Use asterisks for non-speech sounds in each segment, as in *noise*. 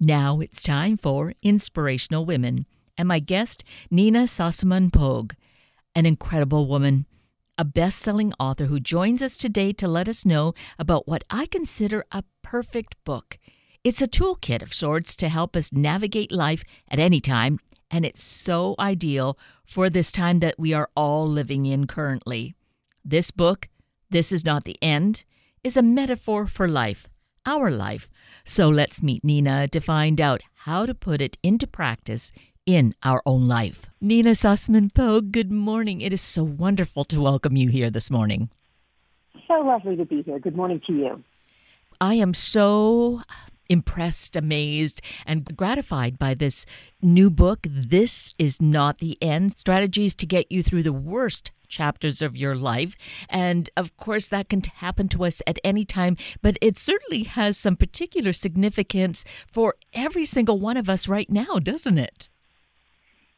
Now it's time for Inspirational Women, and my guest, Nina Sossamon Pogue, an incredible woman, a best selling author who joins us today to let us know about what I consider a perfect book. It's a toolkit of sorts to help us navigate life at any time, and it's so ideal for this time that we are all living in currently. This book, This Is Not the End, is a metaphor for life our life. So let's meet Nina to find out how to put it into practice in our own life. Nina Sossamon Pogue, good morning. It is so wonderful to welcome you here this morning. So lovely to be here. Good morning to you. I am so impressed, amazed, and gratified by this new book. This is not the end. Strategies to get you through the worst chapters of your life. And of course, that can happen to us at any time, but it certainly has some particular significance for every single one of us right now, doesn't it?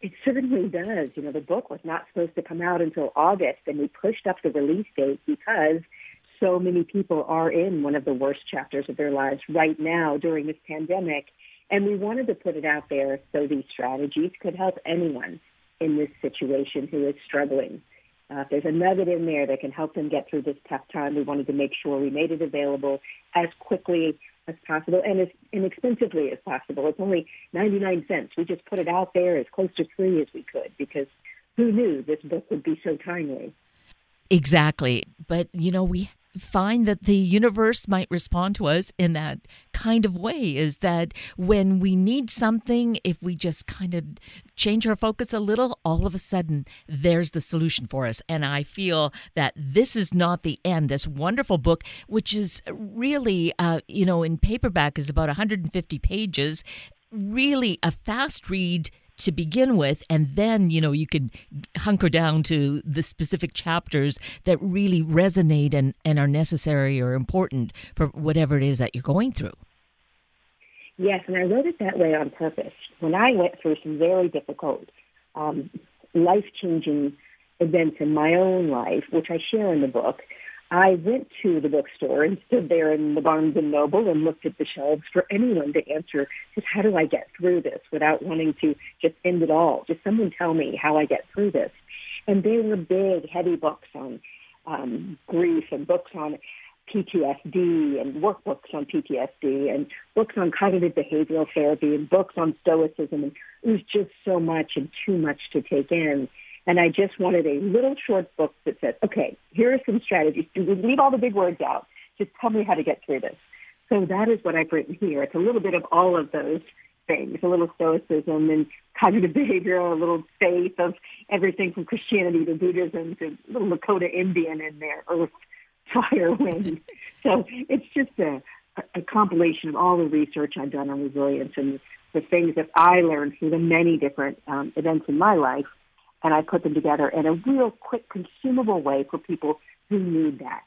It certainly does. You know, the book was not supposed to come out until August, and we pushed up the release date because so many people are in one of the worst chapters of their lives right now during this pandemic. And we wanted to put it out there so these strategies could help anyone in this situation who is struggling. Uh, if there's a nugget in there that can help them get through this tough time, we wanted to make sure we made it available as quickly as possible and as inexpensively as possible. It's only 99 cents. We just put it out there as close to free as we could because who knew this book would be so timely? Exactly. But, you know, we find that the universe might respond to us in that kind of way is that when we need something if we just kind of change our focus a little all of a sudden there's the solution for us. And i feel that this is not the end. This wonderful book which is really uh, you know in paperback is about 150 pages really a fast read to begin with and then you know you can hunker down to the specific chapters that really resonate and, and are necessary or important for whatever it is that you're going through. Yes and i wrote it that way on purpose. When i went through some very difficult um, life-changing events in my own life which i share in the book I went to the bookstore and stood there in the Barnes and Noble and looked at the shelves for anyone to answer just how do I get through this without wanting to just end it all. Just someone tell me how I get through this. And they were big, heavy books on um, grief and books on PTSD and workbooks on PTSD and books on cognitive behavioral therapy and books on stoicism. And it was just so much and too much to take in. And I just wanted a little short book that said, okay, here are some strategies. Leave all the big words out. Just tell me how to get through this. So that is what I've written here. It's a little bit of all of those things, a little stoicism and cognitive *laughs* behavior, a little faith of everything from Christianity to Buddhism to little Lakota Indian in there, earth, *laughs* fire, wind. So it's just a, a compilation of all the research I've done on resilience and the things that I learned through the many different um, events in my life and I put them together in a real quick, consumable way for people who need that.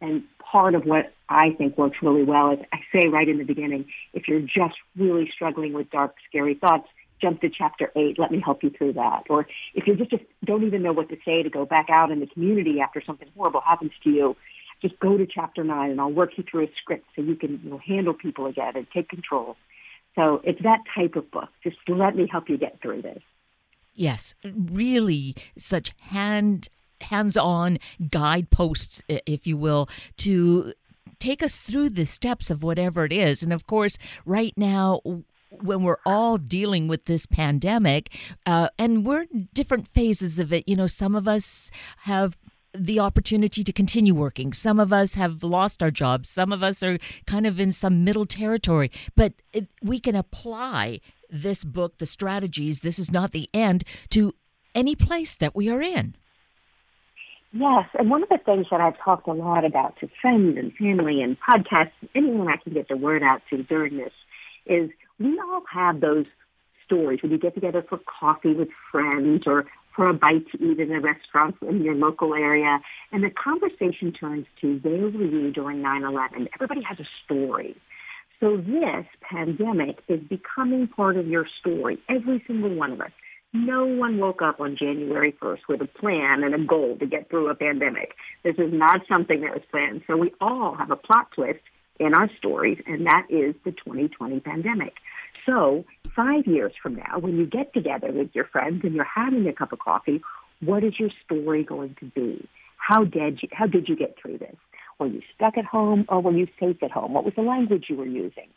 And part of what I think works really well is I say right in the beginning, if you're just really struggling with dark, scary thoughts, jump to chapter eight. Let me help you through that. Or if you just, just don't even know what to say to go back out in the community after something horrible happens to you, just go to chapter nine and I'll work you through a script so you can you know, handle people again and take control. So it's that type of book. Just let me help you get through this. Yes, really such hand hands-on guideposts if you will to take us through the steps of whatever it is. And of course, right now when we're all dealing with this pandemic, uh, and we're in different phases of it. You know, some of us have the opportunity to continue working. Some of us have lost our jobs. Some of us are kind of in some middle territory, but it, we can apply this book, the strategies, this is not the end, to any place that we are in. Yes, and one of the things that I've talked a lot about to friends and family and podcasts, anyone I can get the word out to during this, is we all have those stories when you get together for coffee with friends or for a bite to eat in a restaurant in your local area, and the conversation turns to where were you during 9/11? Everybody has a story. So this pandemic is becoming part of your story, every single one of us. No one woke up on January 1st with a plan and a goal to get through a pandemic. This is not something that was planned. So we all have a plot twist in our stories, and that is the 2020 pandemic. So, five years from now, when you get together with your friends and you're having a cup of coffee, what is your story going to be? How did you, how did you get through this? Were you stuck at home or were you safe at home? What was the language you were using?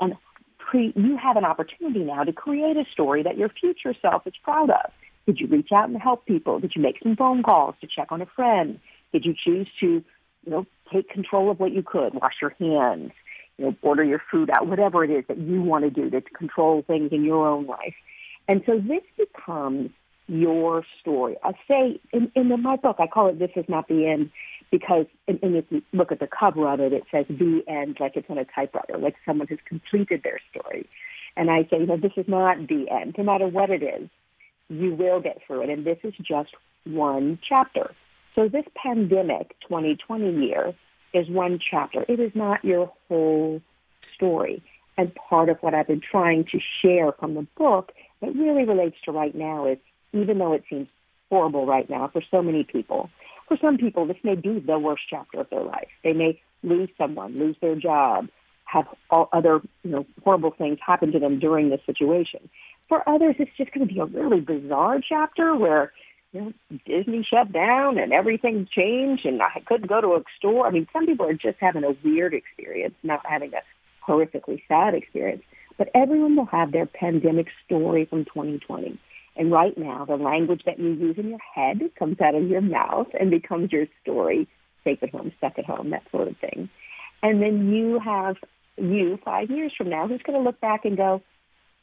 And pre, you have an opportunity now to create a story that your future self is proud of. Did you reach out and help people? Did you make some phone calls to check on a friend? Did you choose to, you know, take control of what you could, wash your hands, you know, order your food out, whatever it is that you want to do to control things in your own life. And so this becomes your story. I say in, in my book, I call it "This Is Not the End" because, and, and if you look at the cover of it, it says "The End" like it's on a typewriter, like someone has completed their story. And I say, you know, this is not the end. No matter what it is, you will get through it, and this is just one chapter. So this pandemic 2020 year is one chapter. It is not your whole story. And part of what I've been trying to share from the book that really relates to right now is even though it seems horrible right now for so many people, for some people, this may be the worst chapter of their life. They may lose someone, lose their job, have all other you know horrible things happen to them during this situation. For others, it's just going to be a really bizarre chapter where you know Disney shut down and everything changed, and I couldn't go to a store. I mean, some people are just having a weird experience, not having a horrifically sad experience. But everyone will have their pandemic story from 2020. And right now, the language that you use in your head comes out of your mouth and becomes your story, safe at home, stuck at home, that sort of thing. And then you have you five years from now who's going to look back and go,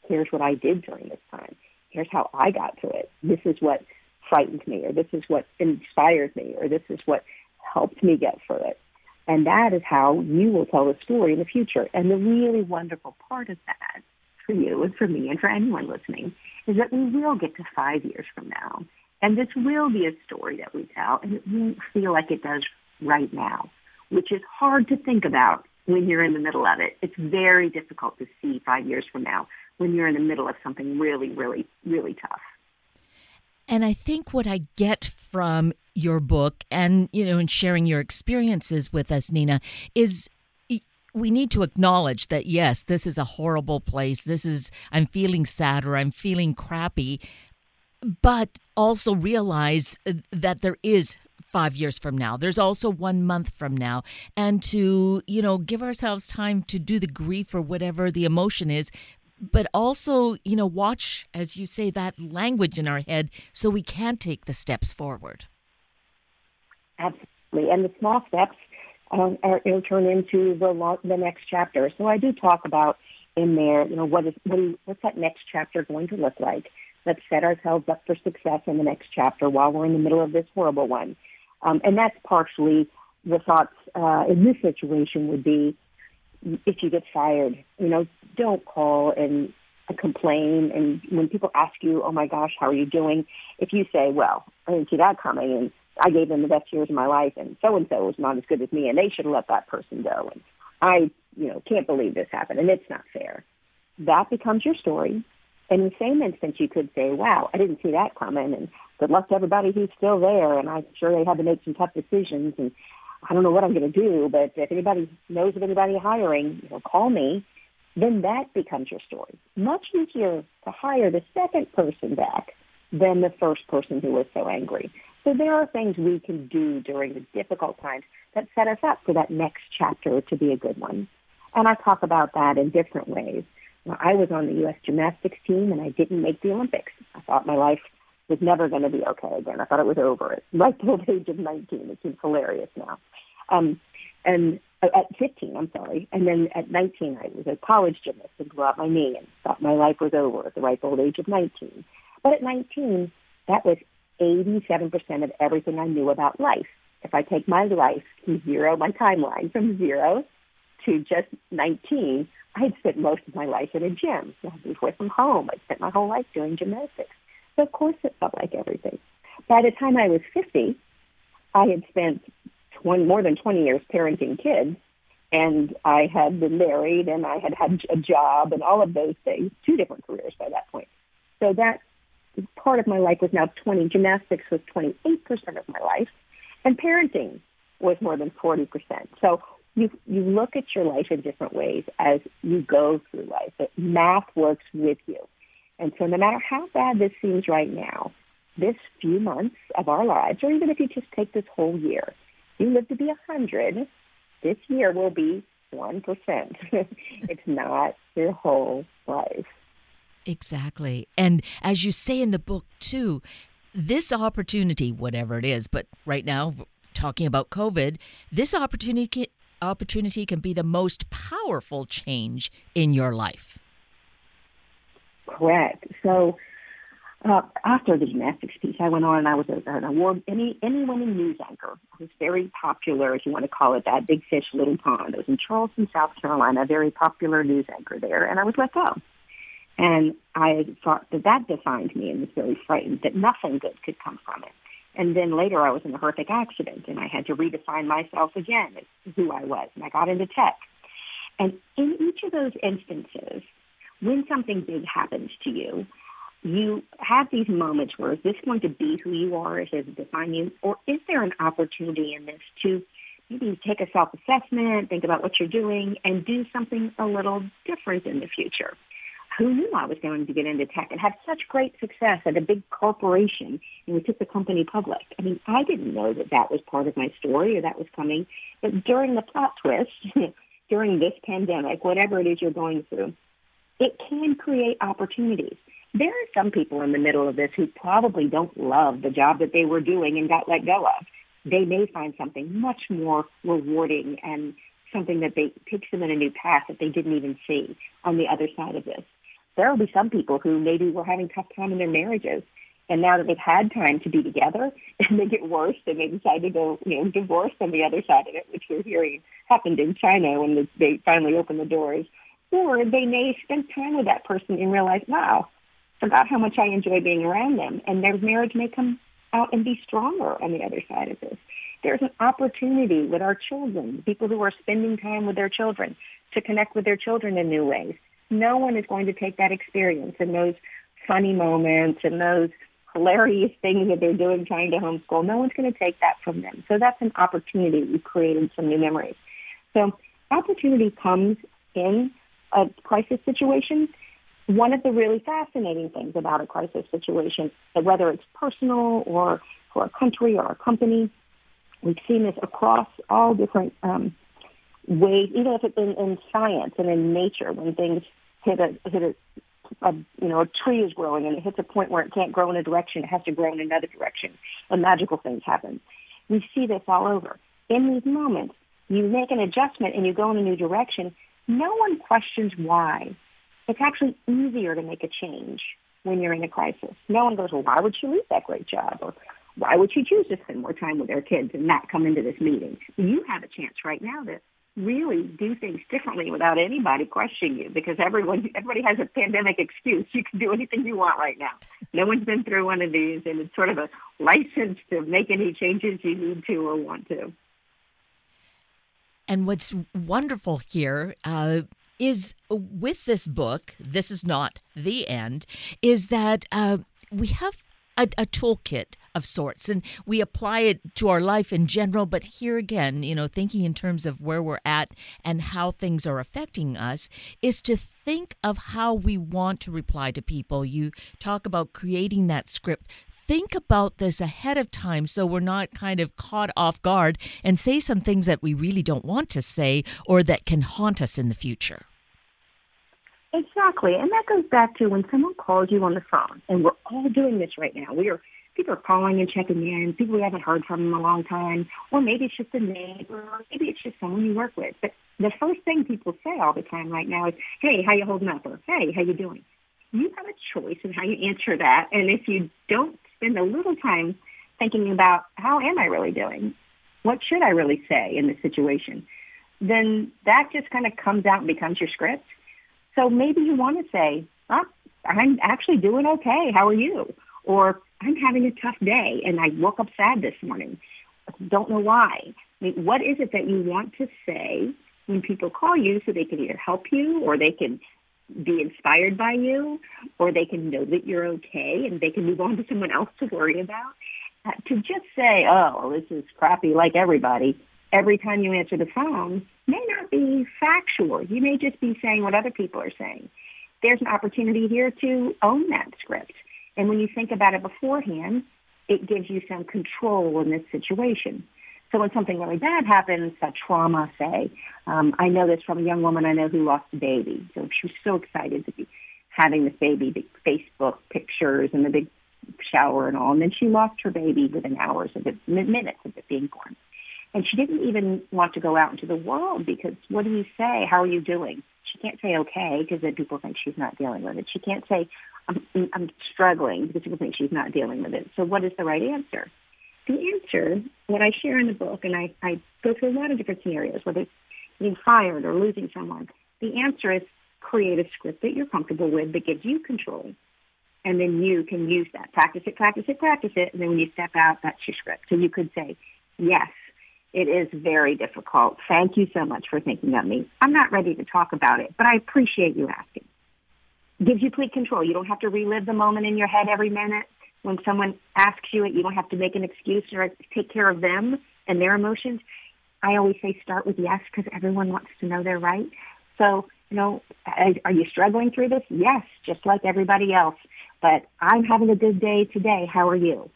here's what I did during this time. Here's how I got through it. This is what frightened me, or this is what inspired me, or this is what helped me get through it. And that is how you will tell the story in the future. And the really wonderful part of that for you and for me and for anyone listening is that we will get to five years from now. And this will be a story that we tell, and it won't feel like it does right now, which is hard to think about when you're in the middle of it. It's very difficult to see five years from now when you're in the middle of something really, really, really tough. And I think what I get from your book and, you know, and sharing your experiences with us, Nina, is we need to acknowledge that yes, this is a horrible place. This is I'm feeling sad or I'm feeling crappy, but also realize uh, that there is five years from now. There's also one month from now. And to, you know, give ourselves time to do the grief or whatever the emotion is, but also, you know, watch, as you say, that language in our head so we can take the steps forward. Absolutely. And the small steps um, are, it'll turn into the the next chapter. So I do talk about in there, you know, what is what what's that next chapter going to look like? Let's set ourselves up for success in the next chapter while we're in the middle of this horrible one. Um, and that's partially the thoughts uh, in this situation would be if you get fired, you know, don't call and complain. And when people ask you, oh my gosh, how are you doing? If you say, well, I didn't see that coming and I gave them the best years of my life, and so and so was not as good as me, and they should let that person go. And I, you know, can't believe this happened, and it's not fair. That becomes your story. And in the same instance, you could say, "Wow, I didn't see that coming," and good luck to everybody who's still there. And I'm sure they had to make some tough decisions, and I don't know what I'm going to do. But if anybody knows of anybody hiring, you know, call me. Then that becomes your story. Much easier to hire the second person back than the first person who was so angry. So there are things we can do during the difficult times that set us up for that next chapter to be a good one. And I talk about that in different ways. I was on the U.S. gymnastics team and I didn't make the Olympics. I thought my life was never going to be okay again. I thought it was over at right *laughs* the age of 19. It seems hilarious now. Um, and at 15, I'm sorry. And then at 19, I was a college gymnast and blew out my knee and thought my life was over at the ripe old age of 19. But at 19, that was 87% of everything I knew about life. If I take my life from zero, my timeline from zero to just 19, I had spent most of my life in a gym. I moved away from home. I spent my whole life doing gymnastics. So of course it felt like everything. By the time I was 50, I had spent 20, more than 20 years parenting kids, and I had been married, and I had had a job, and all of those things, two different careers by that point. So that part of my life was now 20. Gymnastics was 28% of my life, and parenting was more than 40%. So you you look at your life in different ways as you go through life. But math works with you, and so no matter how bad this seems right now, this few months of our lives, or even if you just take this whole year, you live to be hundred. This year will be one percent. *laughs* it's not your whole life. Exactly. And as you say in the book, too, this opportunity, whatever it is, but right now, talking about COVID, this opportunity opportunity can be the most powerful change in your life. Correct. So uh, after the gymnastics piece, I went on and I was an award any any winning news anchor. I was very popular, if you want to call it that, big fish, little pond. I was in Charleston, South Carolina, a very popular news anchor there, and I was let go. And I thought that that defined me and was very frightened that nothing good could come from it. And then later I was in a horrific accident and I had to redefine myself again as who I was. And I got into tech. And in each of those instances, when something big happens to you, you have these moments where is this going to be who you are? Is it define you? Or is there an opportunity in this to maybe take a self-assessment, think about what you're doing, and do something a little different in the future? Who knew I was going to get into tech and had such great success at a big corporation and we took the company public. I mean, I didn't know that that was part of my story or that was coming. But during the plot twist, *laughs* during this pandemic, whatever it is you're going through, it can create opportunities. There are some people in the middle of this who probably don't love the job that they were doing and got let go of. They may find something much more rewarding and something that they takes them in a new path that they didn't even see on the other side of this there will be some people who maybe were having tough time in their marriages. And now that they've had time to be together *laughs* and they get worse and they decide to go, you know, divorce on the other side of it, which we're hearing happened in China when they finally opened the doors. Or they may spend time with that person and realize, wow, forgot how much I enjoy being around them. And their marriage may come out and be stronger on the other side of this. There's an opportunity with our children, people who are spending time with their children, to connect with their children in new ways no one is going to take that experience and those funny moments and those hilarious things that they're doing trying to homeschool. No one's going to take that from them. So that's an opportunity. We've created some new memories. So opportunity comes in a crisis situation. One of the really fascinating things about a crisis situation, whether it's personal or for a country or a company, we've seen this across all different um, even if it's in, in science and in nature, when things hit a hit a, a you know a tree is growing and it hits a point where it can't grow in a direction, it has to grow in another direction, and magical things happen. We see this all over. In these moments, you make an adjustment and you go in a new direction. No one questions why. It's actually easier to make a change when you're in a crisis. No one goes, well, why would she leave that great job? Or why would she choose to spend more time with their kids and not come into this meeting? You have a chance right now to really do things differently without anybody questioning you because everyone everybody has a pandemic excuse. You can do anything you want right now. No one's been through one of these and it's sort of a license to make any changes you need to or want to. And what's wonderful here uh, is with this book, this is not the end, is that uh, we have a, a, toolkit of sorts and we apply it to our life in general but here again you know thinking in terms of where we're at and how things are affecting us is to think of how we want to reply to people you talk about creating that script think about this ahead of time so we're not kind of caught off guard and say some things that we really don't want to say or that can haunt us in the future Exactly. And that goes back to when someone calls you on the phone, and we're all doing this right now. We are people are calling and checking in, people we haven't heard from in a long time, or maybe it's just a neighbor, or maybe it's just someone you work with. But the first thing people say all the time right now is, Hey, how you holding up? Or Hey, how you doing? You have a choice in how you answer that. And if you don't spend a little time thinking about how am I really doing? What should I really say in this situation? Then that just kind of comes out and becomes your script. So maybe you want to say, oh, I'm actually doing okay. How are you? Or I'm having a tough day and I woke up sad this morning. Don't know why. I mean, what is it that you want to say when people call you so they can either help you or they can be inspired by you or they can know that you're okay and they can move on to someone else to worry about? Uh, to just say, oh, well, this is crappy like everybody, every time you answer the phone may not be factual. You may just be saying what other people are saying. There's an opportunity here to own that script. And when you think about it beforehand, it gives you some control in this situation. So when something really bad happens, a trauma, say, um, I know this from a young woman I know who lost a baby. So she was so excited to be having this baby, the Facebook pictures and the big shower and all. And then she lost her baby within hours of it, minutes of it being born. And she didn't even want to go out into the world because what do you say? How are you doing? She can't say okay because then people think she's not dealing with it. She can't say I'm, I'm struggling because people think she's not dealing with it. So what is the right answer? The answer, what I share in the book, and I, I go through a lot of different scenarios, whether it's being fired or losing someone, the answer is create a script that you're comfortable with that gives you control. And then you can use that. Practice it, practice it, practice it. And then when you step out, that's your script. So you could say, yes, it is very difficult. Thank you so much for thinking of me. I'm not ready to talk about it, but I appreciate you asking. Gives you complete control. You don't have to relive the moment in your head every minute. When someone asks you it, you don't have to make an excuse or take care of them and their emotions. I always say start with yes because everyone wants to know they're right. So you know, are you struggling through this? Yes, just like everybody else. But I'm having a good day today. How are you?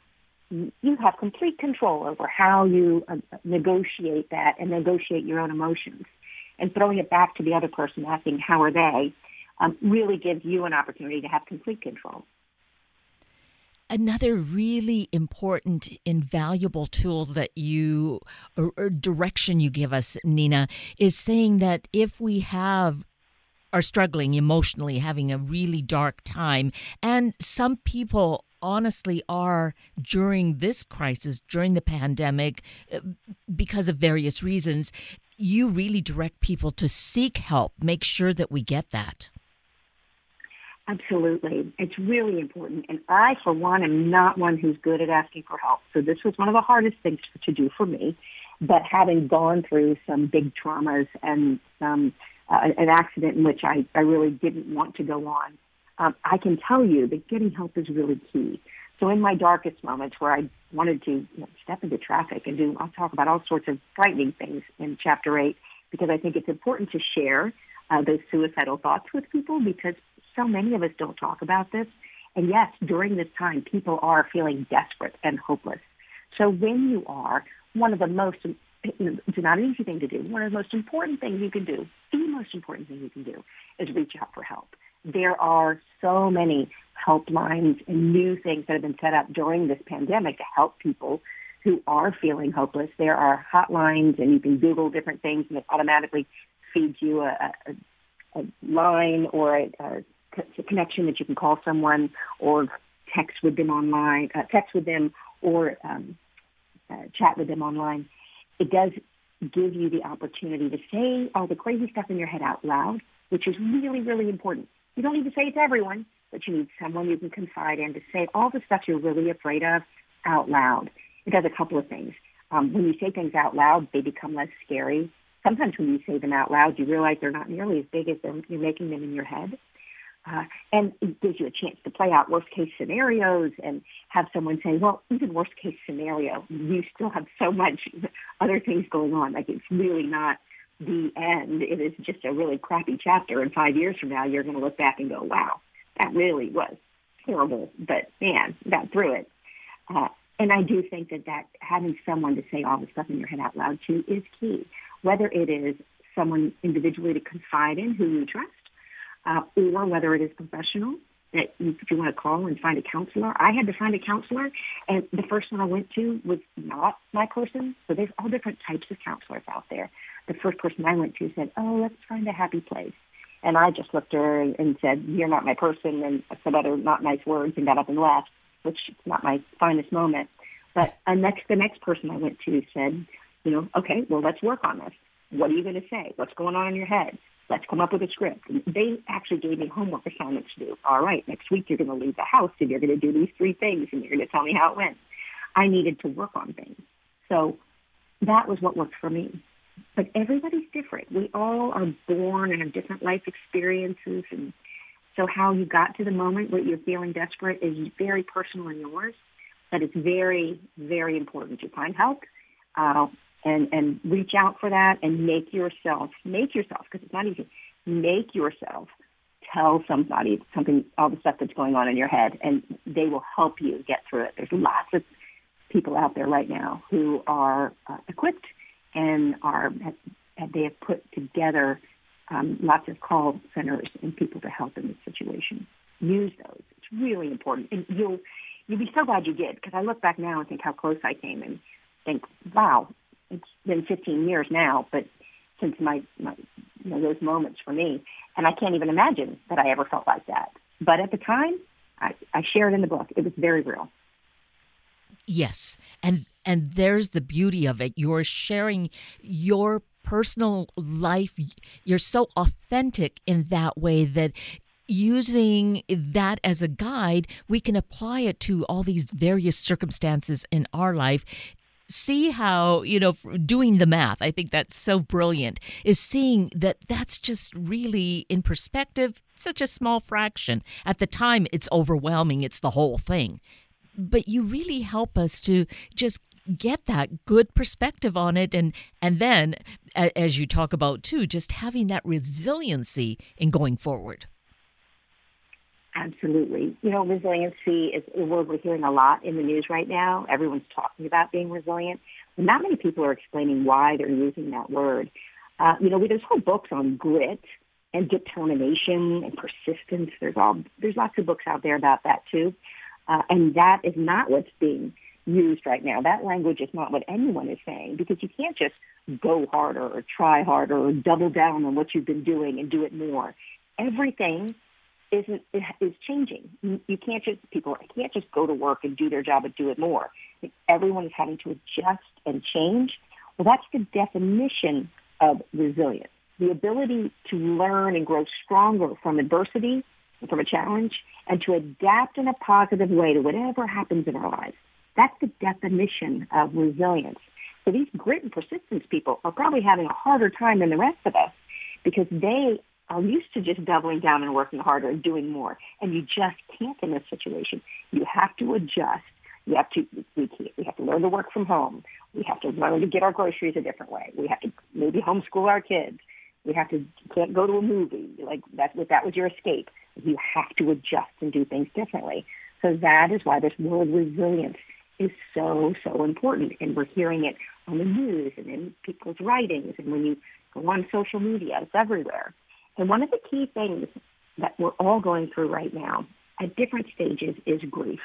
You have complete control over how you uh, negotiate that and negotiate your own emotions. And throwing it back to the other person, asking, how are they, um, really gives you an opportunity to have complete control. Another really important, invaluable tool that you, or, or, direction you give us, Nina, is saying that if we have are struggling emotionally, having a really dark time. And some people honestly are during this crisis, during the pandemic, uh, because of various reasons. You really direct people to seek help, make sure that we get that. Absolutely. It's really important. And I, for one, am not one who's good at asking for help. So this was one of the hardest things to do for me. But having gone through some big traumas and some uh, an accident in which I, I really didn't want to go on, um, I can tell you that getting help is really key. So in my darkest moments where I wanted to you know, step into traffic and do, I'll talk about all sorts of frightening things in chapter eight because I think it's important to share uh, those suicidal thoughts with people because so many of us don't talk about this. And yes, during this time, people are feeling desperate and hopeless. So when you are, one of the most it's not an easy thing to do. One of the most important things you can do, the most important thing you can do, is reach out for help. There are so many helplines and new things that have been set up during this pandemic to help people who are feeling hopeless. There are hotlines, and you can Google different things, and it automatically feeds you a, a, a line or a, a connection that you can call someone or text with them online, uh, text with them, or um, uh, chat with them online it does give you the opportunity to say all the crazy stuff in your head out loud, which is really, really important. You don't need to say it to everyone, but you need someone you can confide in to say all the stuff you're really afraid of out loud. It does a couple of things. Um, when you say things out loud, they become less scary. Sometimes when you say them out loud, you realize they're not nearly as big as you're making them in your head. Uh, and it gives you a chance to play out worst case scenarios and have someone say, well, even worst case scenario, you still have so much *laughs* other things going on. Like it's really not the end. It is just a really crappy chapter. And five years from now, you're going to look back and go, wow, that really was horrible. But man, got through it. Uh, and I do think that that having someone to say all the stuff in your head out loud to is key. Whether it is someone individually to confide in who you trust uh, or whether it is professional that you, if you want to call and find a counselor. I had to find a counselor, and the first one I went to was not my person. So there's all different types of counselors out there. The first person I went to said, "Oh, let's find a happy place," and I just looked at her and said, "You're not my person," and some other not nice words, and got up and left, which is not my finest moment. But uh, next, the next person I went to said, "You know, okay, well, let's work on this. What are you going to say? What's going on in your head?" Let's come up with a script. They actually gave me homework assignments to do. All right, next week you're going to leave the house and you're going to do these three things and you're going to tell me how it went. I needed to work on things. So that was what worked for me. But everybody's different. We all are born and have different life experiences. And so how you got to the moment where you're feeling desperate is very personal and yours. But it's very, very important to find help. Uh, and, and reach out for that and make yourself, make yourself, because it's not easy, make yourself tell somebody something, all the stuff that's going on in your head, and they will help you get through it. There's lots of people out there right now who are uh, equipped and are they have put together um, lots of call centers and people to help in this situation. Use those. It's really important, and you'll you'll be so glad you did because I look back now and think how close I came and think, wow, it's been 15 years now, but since my, my you know, those moments for me, and I can't even imagine that I ever felt like that. But at the time, I, I share it in the book. It was very real. Yes, and and there's the beauty of it. You're sharing your personal life. You're so authentic in that way that using that as a guide, we can apply it to all these various circumstances in our life see how you know doing the math i think that's so brilliant is seeing that that's just really in perspective such a small fraction. At the time it's overwhelming it's the whole thing. But you really help us to just get that good perspective on it and and then as you talk about too just having that resiliency in going forward Absolutely. You know, resiliency is a word we're hearing a lot in the news right now. Everyone's talking about being resilient. But not many people are explaining why they're using that word. Uh, you know, there's whole books on grit and determination and persistence. There's all there's lots of books out there about that too. Uh, and that is not what's being used right now. That language is not what anyone is saying because you can't just go harder or try harder or double down on what you've been doing and do it more. Everything isn't is changing. You can't just people can't just go to work and do their job and do it more. Everyone is having to adjust and change. Well, that's the definition of resilience: the ability to learn and grow stronger from adversity, from a challenge, and to adapt in a positive way to whatever happens in our lives. That's the definition of resilience. So these grit and persistence people are probably having a harder time than the rest of us because they are used to just doubling down and working harder and doing more. And you just can't in this situation. You have to adjust. You have to we, can't, we have to learn to work from home. We have to learn to get our groceries a different way. We have to maybe homeschool our kids. We have to can't go to a movie like that. That was your escape. You have to adjust and do things differently. So that is why this word resilience is so so important, and we're hearing it on the news and in people's writings, and when you go on social media, it's everywhere. And one of the key things that we're all going through right now at different stages is grief.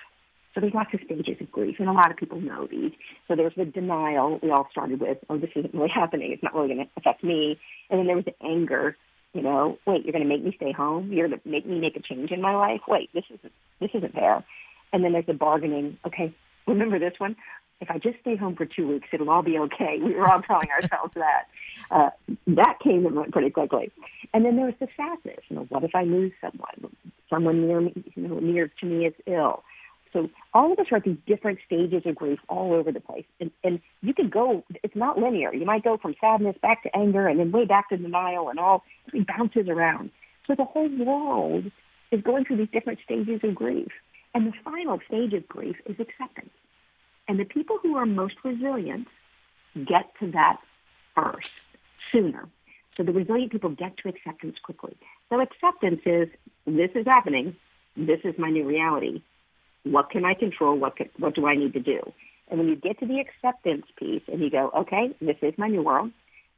So there's lots of stages of grief, and a lot of people know these. So there's the denial we all started with, oh, this isn't really *laughs* happening. It's not really going to affect me. And then there was the anger, you know, wait, you're going to make me stay home? You're going to make me make a change in my life? Wait, this isn't, this isn't fair. And then there's the bargaining. Okay, remember this one? if I just stay home for two weeks, it'll all be okay. We were all telling ourselves that. Uh, that came and went pretty quickly. And then there was the sadness. You know, what if I lose someone? Someone near me, you know, near to me is ill. So all of us are at these different stages of grief all over the place. And, and you can go, it's not linear. You might go from sadness back to anger and then way back to denial and all, it bounces around. So the whole world is going through these different stages of grief. And the final stage of grief is acceptance. And the people who are most resilient get to that first, sooner. So the resilient people get to acceptance quickly. So acceptance is this is happening. This is my new reality. What can I control? What can, what do I need to do? And when you get to the acceptance piece and you go, okay, this is my new world.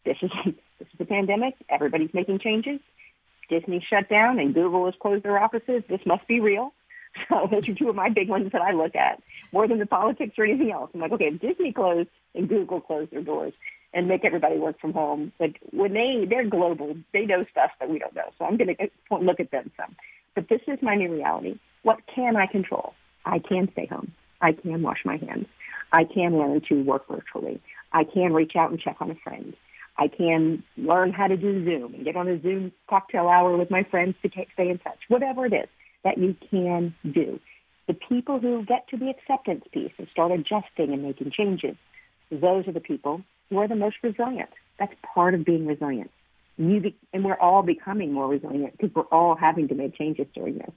This is *laughs* this is the pandemic. Everybody's making changes. Disney shut down and Google has closed their offices. This must be real. *laughs* So those are two of my big ones that I look at more than the politics or anything else. I'm like, okay, if Disney closed and Google closed their doors and make everybody work from home, like when they they're global, they know stuff that we don't know. So I'm going to look at them some. But this is my new reality. What can I control? I can stay home. I can wash my hands. I can learn to work virtually. I can reach out and check on a friend. I can learn how to do Zoom and get on a Zoom cocktail hour with my friends to stay in touch. Whatever it is that you can do. The people who get to the acceptance piece and start adjusting and making changes, those are the people who are the most resilient. That's part of being resilient. You be, and we're all becoming more resilient because we're all having to make changes during this.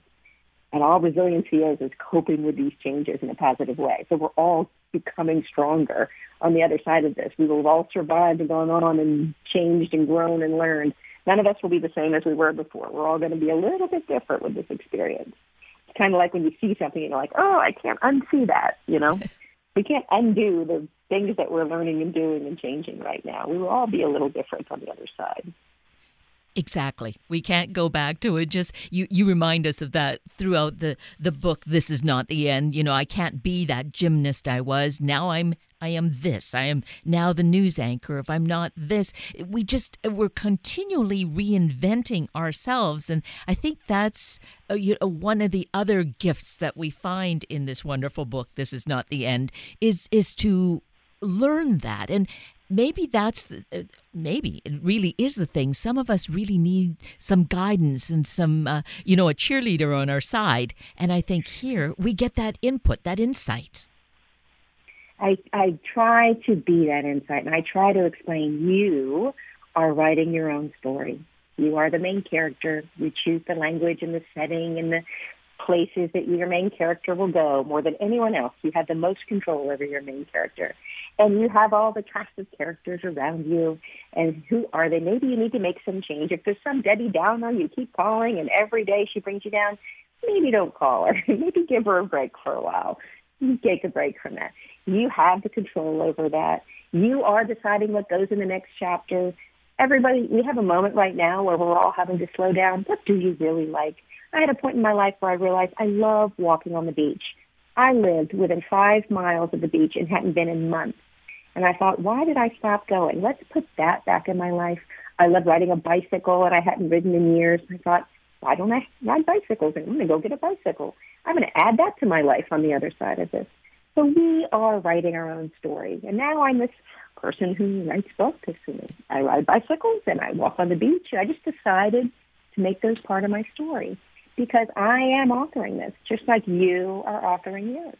And all resiliency is is coping with these changes in a positive way. So we're all becoming stronger on the other side of this. We will have all survived and gone on and changed and grown and learned. None of us will be the same as we were before. We're all going to be a little bit different with this experience. It's kind of like when you see something and you're like, oh, I can't unsee that, you know? *laughs* we can't undo the things that we're learning and doing and changing right now. We will all be a little different on the other side. Exactly. We can't go back to it. Just you you remind us of that throughout the the book. This is not the end. You know, I can't be that gymnast I was. Now I'm I am this. I am now the news anchor. If I'm not this, we just we're continually reinventing ourselves and I think that's uh, know, one of the other gifts that we find in this wonderful book This is not the end is is to learn that and maybe that's the, uh, maybe it really is the thing. Some of us really need some guidance and some uh, you know a cheerleader on our side. And i think here we get that input that insight. I i try to be that insight and i try to explain you are writing your own story. You are the main character. You choose the language and the setting and the places that your main character will go. More than anyone else. You have the most control over your main character. And you have all the of characters around you. And who are they? Maybe you need to make some change. If there's some Debbie Downer you keep calling and every day she brings you down, maybe don't call her. *laughs* maybe give her a break for a while. You take a break from that. You have the control over that. You are deciding what goes in the next chapter. Everybody, we have a moment right now where we're all having to slow down. What do you really like? I had a point in my life where I realized I love walking on the beach. I lived within five miles of the beach and hadn't been in months. And I thought, why did I stop going? Let's put that back in my life. I love riding a bicycle and I hadn't ridden in years. I thought, why don't I ride bicycles? I'm going to go get a bicycle. I'm going to add that to my life on the other side of this. So we are writing our own story. And now I'm this person who writes books. I ride bicycles and I walk on the beach. I just decided to make those part of my story because I am authoring this, just like you are authoring yours.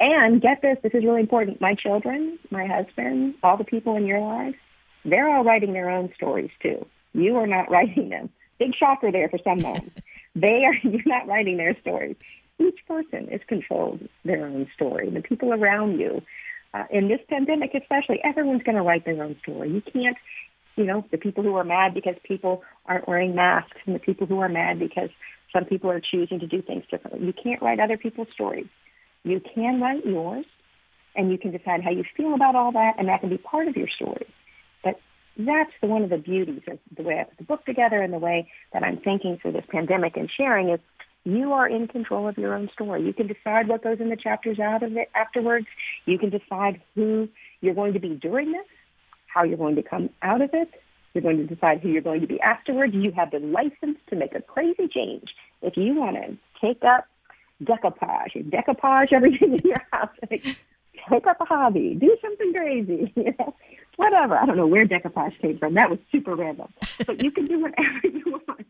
And get this, this is really important. My children, my husband, all the people in your life, they're all writing their own stories too. You are not *laughs* writing them. Big shocker there for some moms. they are, *laughs* you're not writing their stories. Each person is controlled their own story. The people around you, uh, in this pandemic especially, everyone's going to write their own story. You can't, you know, the people who are mad because people aren't wearing masks and the people who are mad because some people are choosing to do things differently. You can't write other people's stories. You can write yours, and you can decide how you feel about all that, and that can be part of your story. But that's the, one of the beauties of the way I put the book together and the way that I'm thinking through this pandemic and sharing is you are in control of your own story. You can decide what goes in the chapters out of it afterwards. You can decide who you're going to be during this, how you're going to come out of it, you're going to decide who you're going to be afterwards. You have the license to make a crazy change. If you want to take up decoupage, decoupage everything *laughs* in your house, like, take up a hobby, do something crazy, *laughs* you know, whatever. I don't know where decoupage came from. That was super random. But you can do whatever *laughs* you want.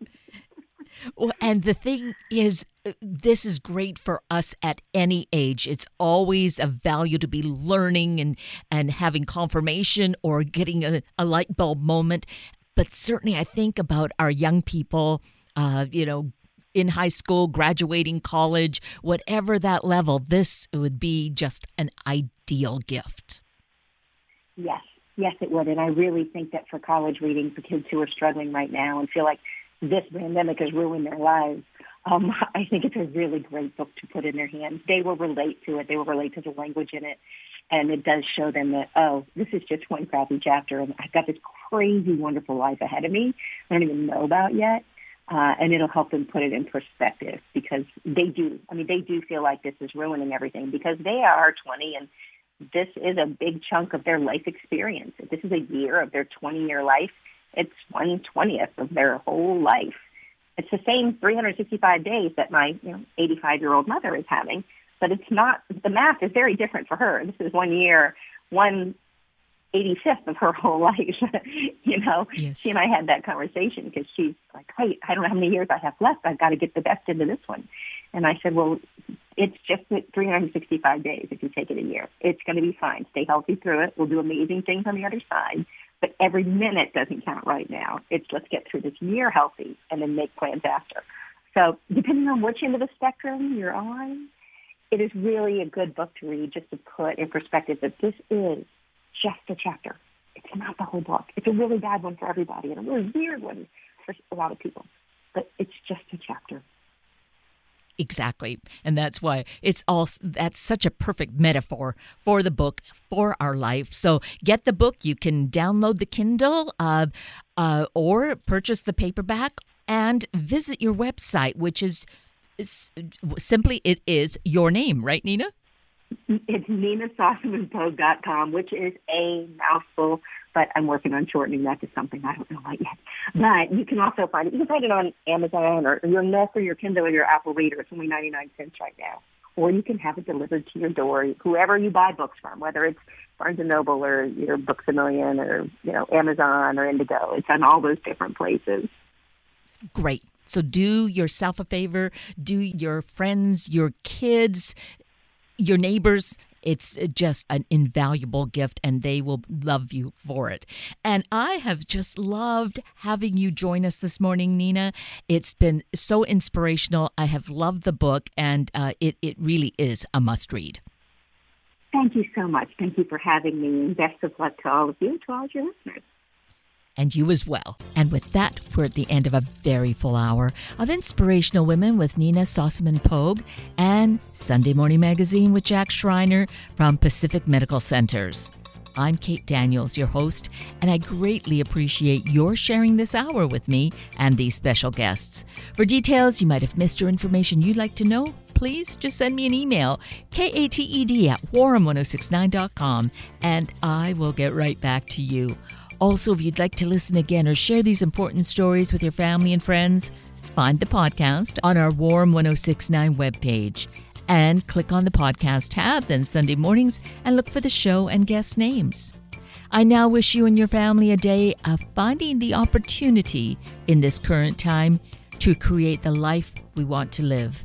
Well, and the thing is, uh, this is great for us at any age. It's always a value to be learning and, and having confirmation or getting a, a light bulb moment. But certainly, I think about our young people, uh, you know, in high school, graduating college, whatever that level, this would be just an ideal gift. Yes, yes, it would. And I really think that for college reading for kids who are struggling right now and feel like this pandemic has ruined their lives. Um, *laughs* I think it's a really great book to put in their hands. They will relate to it. They will relate to the language in it. And it does show them that, oh, this is just one crappy chapter. And I've got this crazy, wonderful life ahead of me I don't even know about yet. Uh, and it'll help them put it in perspective because they do. I mean, they do feel like this is ruining everything because they are 20 and this is a big chunk of their life experience. This is a year of their 20 year life it's one twentieth of their whole life. It's the same 365 days that my you know 85 year old mother is having, but it's not. The math is very different for her. This is one year, one 85th of her *laughs* whole life. you know, yes. she and I had that conversation because she's like, "Hey, I don't know how many years I have left. I've got to get the best into this one." And I said, "Well, it's just 365 days if you take it a year. It's going to be fine. Stay healthy through it. We'll do amazing things on the other side." But every minute doesn't count right now. It's let's get through this year healthy and then make plans after. So depending on which end of the spectrum you're on, it is really a good book to read just to put in perspective that this is just a chapter. It's not the whole book. It's a really bad one for everybody and a really weird one for a lot of people, but it's just a chapter. Exactly. And that's why it's all that's such a perfect metaphor for the book, for our life. So get the book. You can download the Kindle uh, uh, or purchase the paperback and visit your website, which is, is simply it is your name, right, Nina? It's ninasossamonpogue.com, which is a mouthful, but I'm working on shortening that to something I don't know what yet. But you can also find it. You can find it on Amazon or your Nook or your Kindle or your Apple Reader. It's only 99 cents right now. Or you can have it delivered to your door, whoever you buy books from, whether it's Barnes & Noble or your Books A Million or, you know, Amazon or Indigo. It's on all those different places. Great. So do yourself a favor, do your friends, your kids, your neighbors it's just an invaluable gift and they will love you for it. And I have just loved having you join us this morning, Nina. It's been so inspirational. I have loved the book and uh, it, it really is a must read. Thank you so much. Thank you for having me. and Best of luck to all of you, to all your listeners and you as well. And with that, we're at the end of a very full hour of Inspirational Women with Nina Sossamon Pogue and Sunday Morning Magazine with Jack Schreiner from Pacific Medical Centers. I'm Kate Daniels, your host, and I greatly appreciate your sharing this hour with me and these special guests. For details you might have missed or information you'd like to know, please just send me an email, kated at warm1069.com, and I will get right back to you. Also, if you'd like to listen again or share these important stories with your family and friends, find the podcast on our Warm 1069 webpage and click on the podcast tab, then Sunday mornings, and look for the show and guest names. I now wish you and your family a day of finding the opportunity in this current time to create the life we want to live.